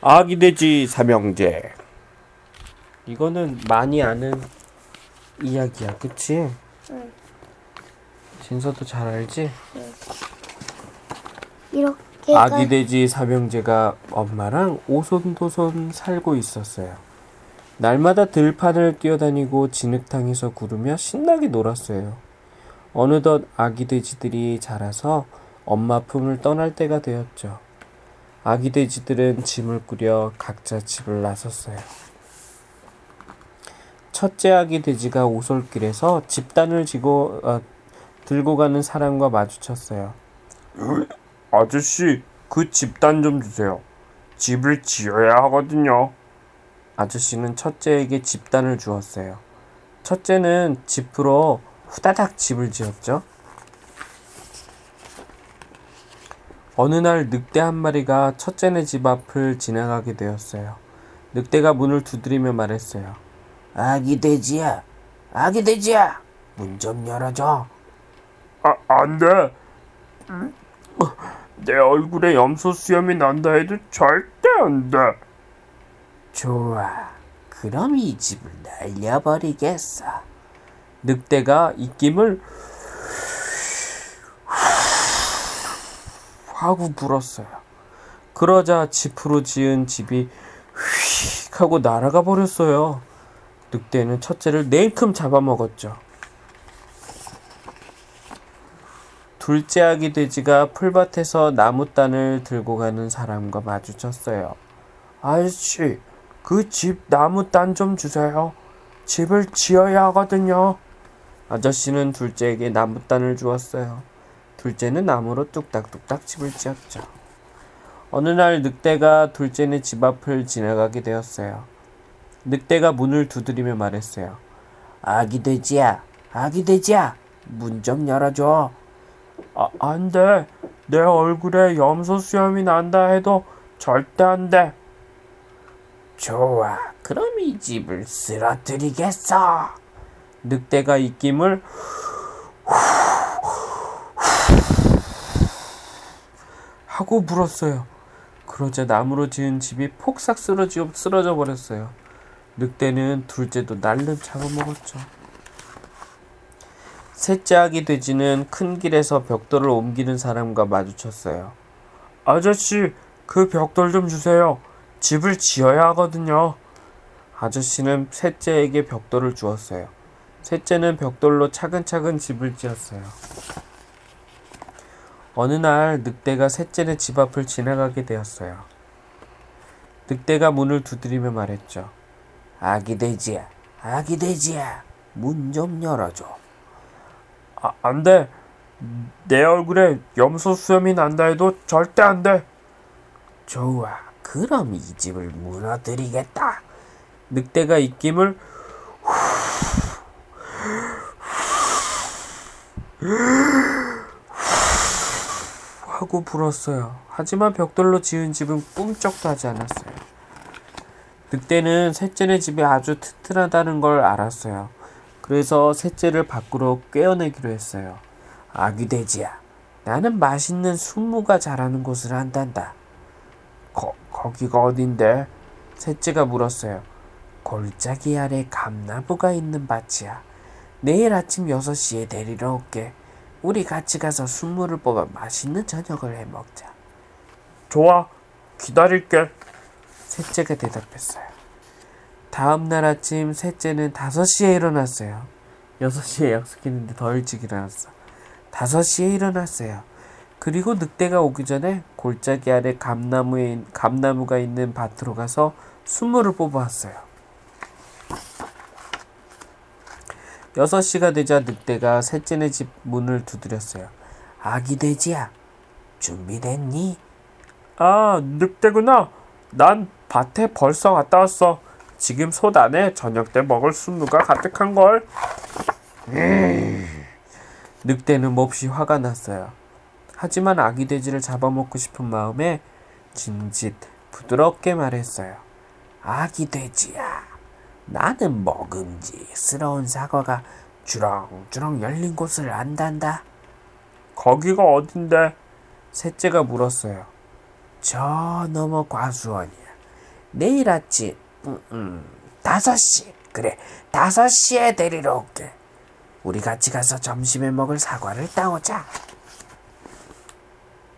아기 돼지 삼형제. 이거는 많이 아는 이야기야, 그치? 응. 진서도 잘 알지? 이렇게 아기 돼지 삼형제가 엄마랑 오손도손 살고 있었어요. 날마다 들판을 뛰어다니고 진흙탕에서 구르며 신나게 놀았어요. 어느덧 아기 돼지들이 자라서 엄마 품을 떠날 때가 되었죠. 아기 돼지들은 짐을 꾸려 각자 집을 나섰어요. 첫째 아기 돼지가 오솔길에서 집단을 지고 어, 들고 가는 사람과 마주쳤어요. 아저씨, 그 집단 좀 주세요. 집을 지어야 하거든요. 아저씨는 첫째에게 집단을 주었어요. 첫째는 집으로 후다닥 집을 지었죠. 어느 날 늑대 한 마리가 첫째네 집 앞을 지나가게 되었어요. 늑대가 문을 두드리며 말했어요. 아기 돼지야, 아기 돼지야, 문 좀 열어줘. 아, 안 돼. 내 얼굴에 염소 수염이 난다 해도 절대 안 돼. 좋아. 그럼 이 집을 날려버리겠어. 늑대가 입김을 하고 불었어요. 그러자 지프로 지은 집이 휙 하고 날아가 버렸어요. 늑대는 첫째를 냉큼 잡아먹었죠. 둘째 아기 돼지가 풀밭에서 나무단을 들고 가는 사람과 마주쳤어요. 아저씨, 그 집 나무단 좀 주세요. 집을 지어야 하거든요. 아저씨는 둘째에게 나무단을 주었어요. 둘째는 나무로 뚝딱뚝딱 집을 지었죠. 어느 날 늑대가 둘째네 집 앞을 지나가게 되었어요. 늑대가 문을 두드리며 말했어요. 아기 돼지야, 아기 돼지야, 문 좀 열어줘. 아, 안 돼. 내 얼굴에 염소 수염이 난다 해도 절대 안 돼. 좋아. 그럼 이 집을 쓰러뜨리겠어. 늑대가 입김을 하고 불었어요. 그러자 나무로 지은 집이 폭삭 쓰러져, 쓰러져 버렸어요. 늑대는 둘째도 날름 잡아먹었죠. 셋째 아기 돼지는 큰 길에서 벽돌을 옮기는 사람과 마주쳤어요. 아저씨, 그 벽돌 좀 주세요. 집을 지어야 하거든요. 아저씨는 셋째에게 벽돌을 주었어요. 셋째는 벽돌로 차근차근 집을 지었어요. 어느 날 늑대가 셋째네 집 앞을 지나가게 되었어요. 늑대가 문을 두드리며 말했죠. 아기 돼지야, 아기 돼지야, 문 좀 열어줘. 아, 안 돼. 내 얼굴에 염소 수염이 난다 해도 절대 안 돼. 좋아. 그럼 이 집을 무너뜨리겠다. 늑대가 입김을 하고 불었어요. 하지만 벽돌로 지은 집은 꿈쩍도 하지 않았어요. 늑대는 셋째네 집이 아주 튼튼하다는 걸 알았어요. 그래서 셋째를 밖으로 꿰어내기로 했어요. 아기 돼지야, 나는 맛있는 순무가 자라는 곳을 안단다. 거, 거기가 어딘데? 셋째가 물었어요. 골짜기 아래 감나무가 있는 밭이야. 내일 아침 6시에 데리러 올게. 우리 같이 가서 순무를 뽑아 맛있는 저녁을 해 먹자. 좋아, 기다릴게. 셋째가 대답했어요. 다음 날 아침 셋째는 5시에 일어났어요. 6시에 약속했는데 더 일찍 일어났어. 5시에 일어났어요. 그리고 늑대가 오기 전에 골짜기 아래 감나무에, 감나무가 있는 밭으로 가서 순무를 뽑아왔어요. 6시가 되자 늑대가 셋째네 집 문을 두드렸어요. 아기 돼지야, 준비됐니? 아, 늑대구나. 난 밭에 벌써 갔다 왔어. 지금 솥 안에 저녁 때 먹을 순무가 가득한 걸. 음. 늑대는 몹시 화가 났어요. 하지만 아기 돼지를 잡아먹고 싶은 마음에 진짓 부드럽게 말했어요. 아기 돼지야, 나는 먹음직스러운 사과가 주렁주렁 열린 곳을 안단다. 거기가 어딘데? 셋째가 물었어요. 저 너머 과수원이야. 내일 아침, 음, 음, 5시. 그래, 5시에 데리러 올게. 우리 같이 가서 점심에 먹을 사과를 따오자.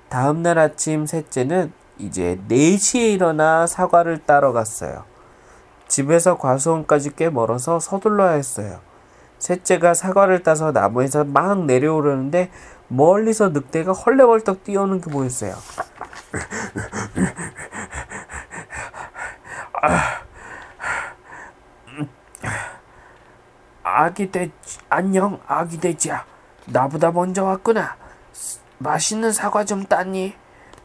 다음날 아침 셋째는 이제 4시에 일어나 사과를 따러 갔어요. 집에서 과수원까지 꽤 멀어서 서둘러야 했어요. 셋째가 사과를 따서 나무에서 막 내려오려는데 멀리서 늑대가 헐레벌떡 뛰어오는 게 보였어요. 아기 돼지 안녕 아기 돼지야 나보다 먼저 왔구나 스- 맛있는 사과 좀 땄니?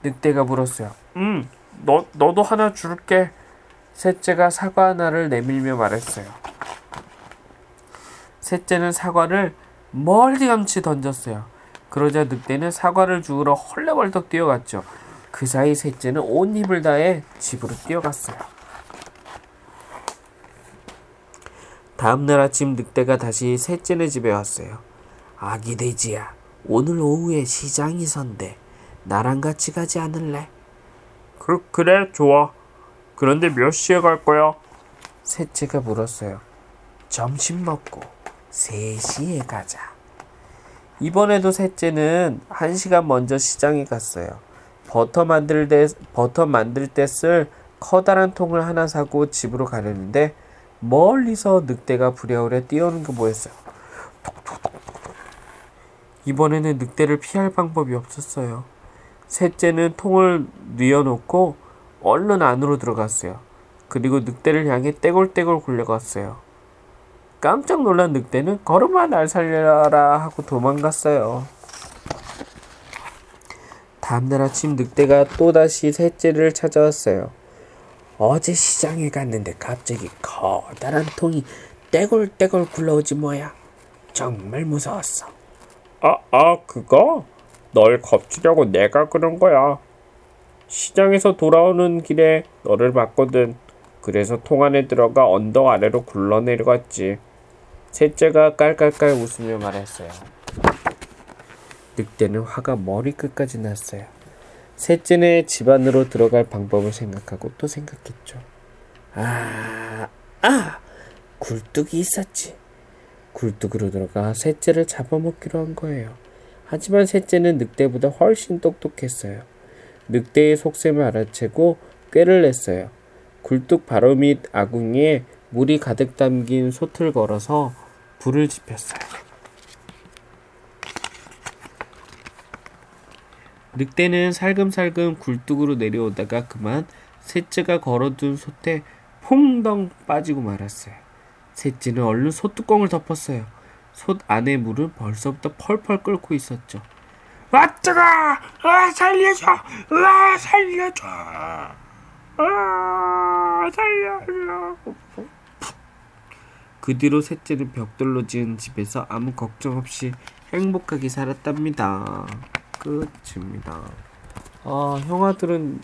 늑대가 물었어요 응 너, 너도 하나 줄게 셋째가 사과 하나를 내밀며 말했어요 셋째는 사과를 멀리감치 던졌어요 그러자 늑대는 사과를 주우러 헐레벌떡 뛰어갔죠 그 사이 셋째는 온 힘을 다해 집으로 뛰어갔어요 다음날 아침 늑대가 다시 셋째네 집에 왔어요. 아기 돼지야, 오늘 오후에 시장이 선대. 나랑 같이 가지 않을래? 그, 그래, 좋아. 그런데 몇 시에 갈 거야? 셋째가 물었어요. 점심 먹고 3시에 가자. 이번에도 셋째는 한 시간 먼저 시장에 갔어요. 버터 만들 때, 버터 만들 때 쓸 커다란 통을 하나 사고 집으로 가려는데 멀리서 늑대가 부랴부랴 뛰어오는 게 보였어요. 이번에는 늑대를 피할 방법이 없었어요. 셋째는 통을 뉘어놓고 얼른 안으로 들어갔어요. 그리고 늑대를 향해 떼굴떼굴 굴려갔어요. 깜짝 놀란 늑대는 걸음아 날 살려라 하고 도망갔어요. 다음날 아침 늑대가 또다시 셋째를 찾아왔어요. 어제 시장에 갔는데 갑자기 커다란 통이 떼굴떼굴 굴러오지 뭐야. 정말 무서웠어. 아, 아, 그거? 널 겁주려고 내가 그런 거야. 시장에서 돌아오는 길에 너를 봤거든. 그래서 통 안에 들어가 언덕 아래로 굴러 내려갔지. 셋째가 깔깔깔 웃으며 말했어요. 늑대는 화가 머리끝까지 났어요. 셋째는 집 안으로 들어갈 방법을 생각하고 또 생각했죠. 아, 아, 굴뚝이 있었지. 굴뚝으로 들어가 셋째를 잡아먹기로 한 거예요. 하지만 셋째는 늑대보다 훨씬 똑똑했어요. 늑대의 속셈을 알아채고 꾀를 냈어요. 굴뚝 바로 밑 아궁이에 물이 가득 담긴 솥을 걸어서 불을 지폈어요. 늑대는 살금살금 굴뚝으로 내려오다가 그만 셋째가 걸어둔 솥에 퐁덩 빠지고 말았어요. 셋째는 얼른 솥뚜껑을 덮었어요. 솥 안의 물은 벌써부터 펄펄 끓고 있었죠. 아 뜨거! 아 살려줘! 아 살려줘! 아 살려줘! 그 뒤로 셋째는 벽돌로 지은 집에서 아무 걱정 없이 행복하게 살았답니다. 끝입니다. 아 형아들은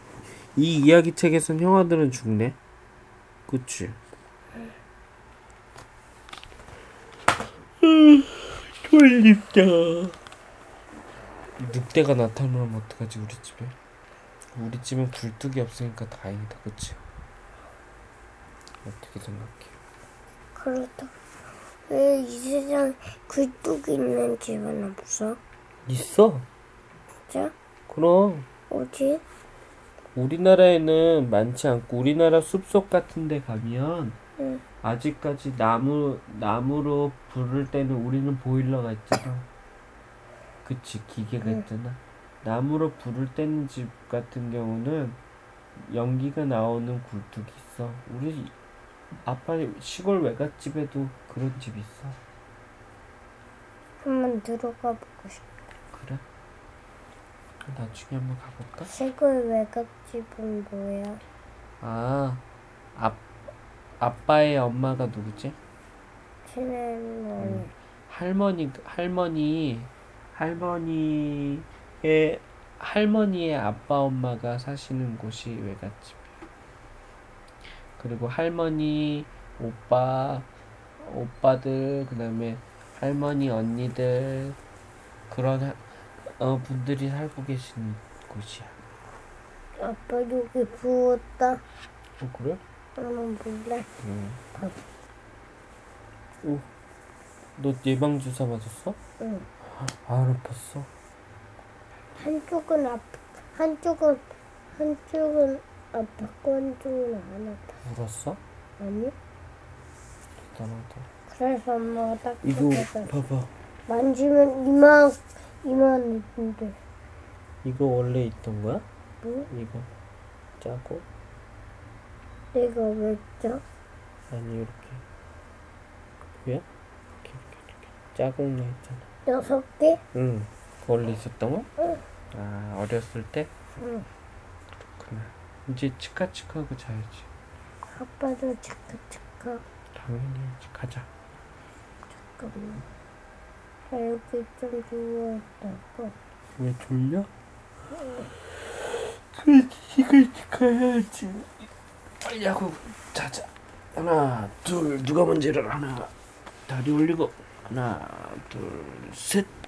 이 이야기 책에선 형아들은 죽네. 그치? 졸립다. 늑대가 나타나면 어떡하지 우리 집에? 우리 집엔 굴뚝이 없으니까 다행이다, 그치? 어떻게 생각해? 그렇다. 왜 이 세상 굴뚝 있는 집은 없어? 있어. 진짜? 그럼 어디? 우리나라에는 많지 않고 우리나라 숲속 같은 데 가면 응. 아직까지 나무 나무로 불을 때는 우리는 보일러가 있잖아. 그치 기계가 응. 있잖아. 나무로 불을 때는 집 같은 경우는 연기가 나오는 굴뚝이 있어. 우리 아빠 시골 외갓집에도 그런 집 있어. 한번 들어가 보고 싶어. 그래? 나중에 한번 가볼까? 시골 외갓집은 뭐야? 아, 아 아빠의 엄마가 누구지? 친할머니. 할머니 할머니 할머니의 할머니의 아빠 엄마가 사시는 곳이 외갓집이에요. 그리고 할머니 오빠 오빠들 그 다음에 할머니 언니들 그런 하- 어, 분들이 살고 계신 곳이야. 아빠 여기 부었다. 어, 그래? 나는 몰라. 응. 밥. 오, 너 예방 주사 맞았어? 응. 안 아팠어? 한쪽은 아프, 한쪽은 한쪽은 아팠고 한쪽은 안 아파. 울었어? 아니? 대단하다. 그래서 엄마가 딱 이거 그래서 봐봐. 만지면 이만 이만인데 이거 원래 있던 거야? 뭐? 이거 짜고 내가 왜 짜? 아니 이렇게 보여? 이렇게 이렇게 이렇게 자국 나 있잖아. 여섯 개? 응. 원래 있었던 거? 응. 아 어렸을 때? 응. 그래. 이제 치카치카하고 자야지. 아빠도 치카치카. 당연히 해야지. 가자. 잠깐만. 아, 여기 좀 누워있다고. 왜 졸려? 그래 치카치카 해야지. 빨리 하고 자자. 하나 둘 누가 먼저 일어나 하나 다리 올리고 하나 둘 셋.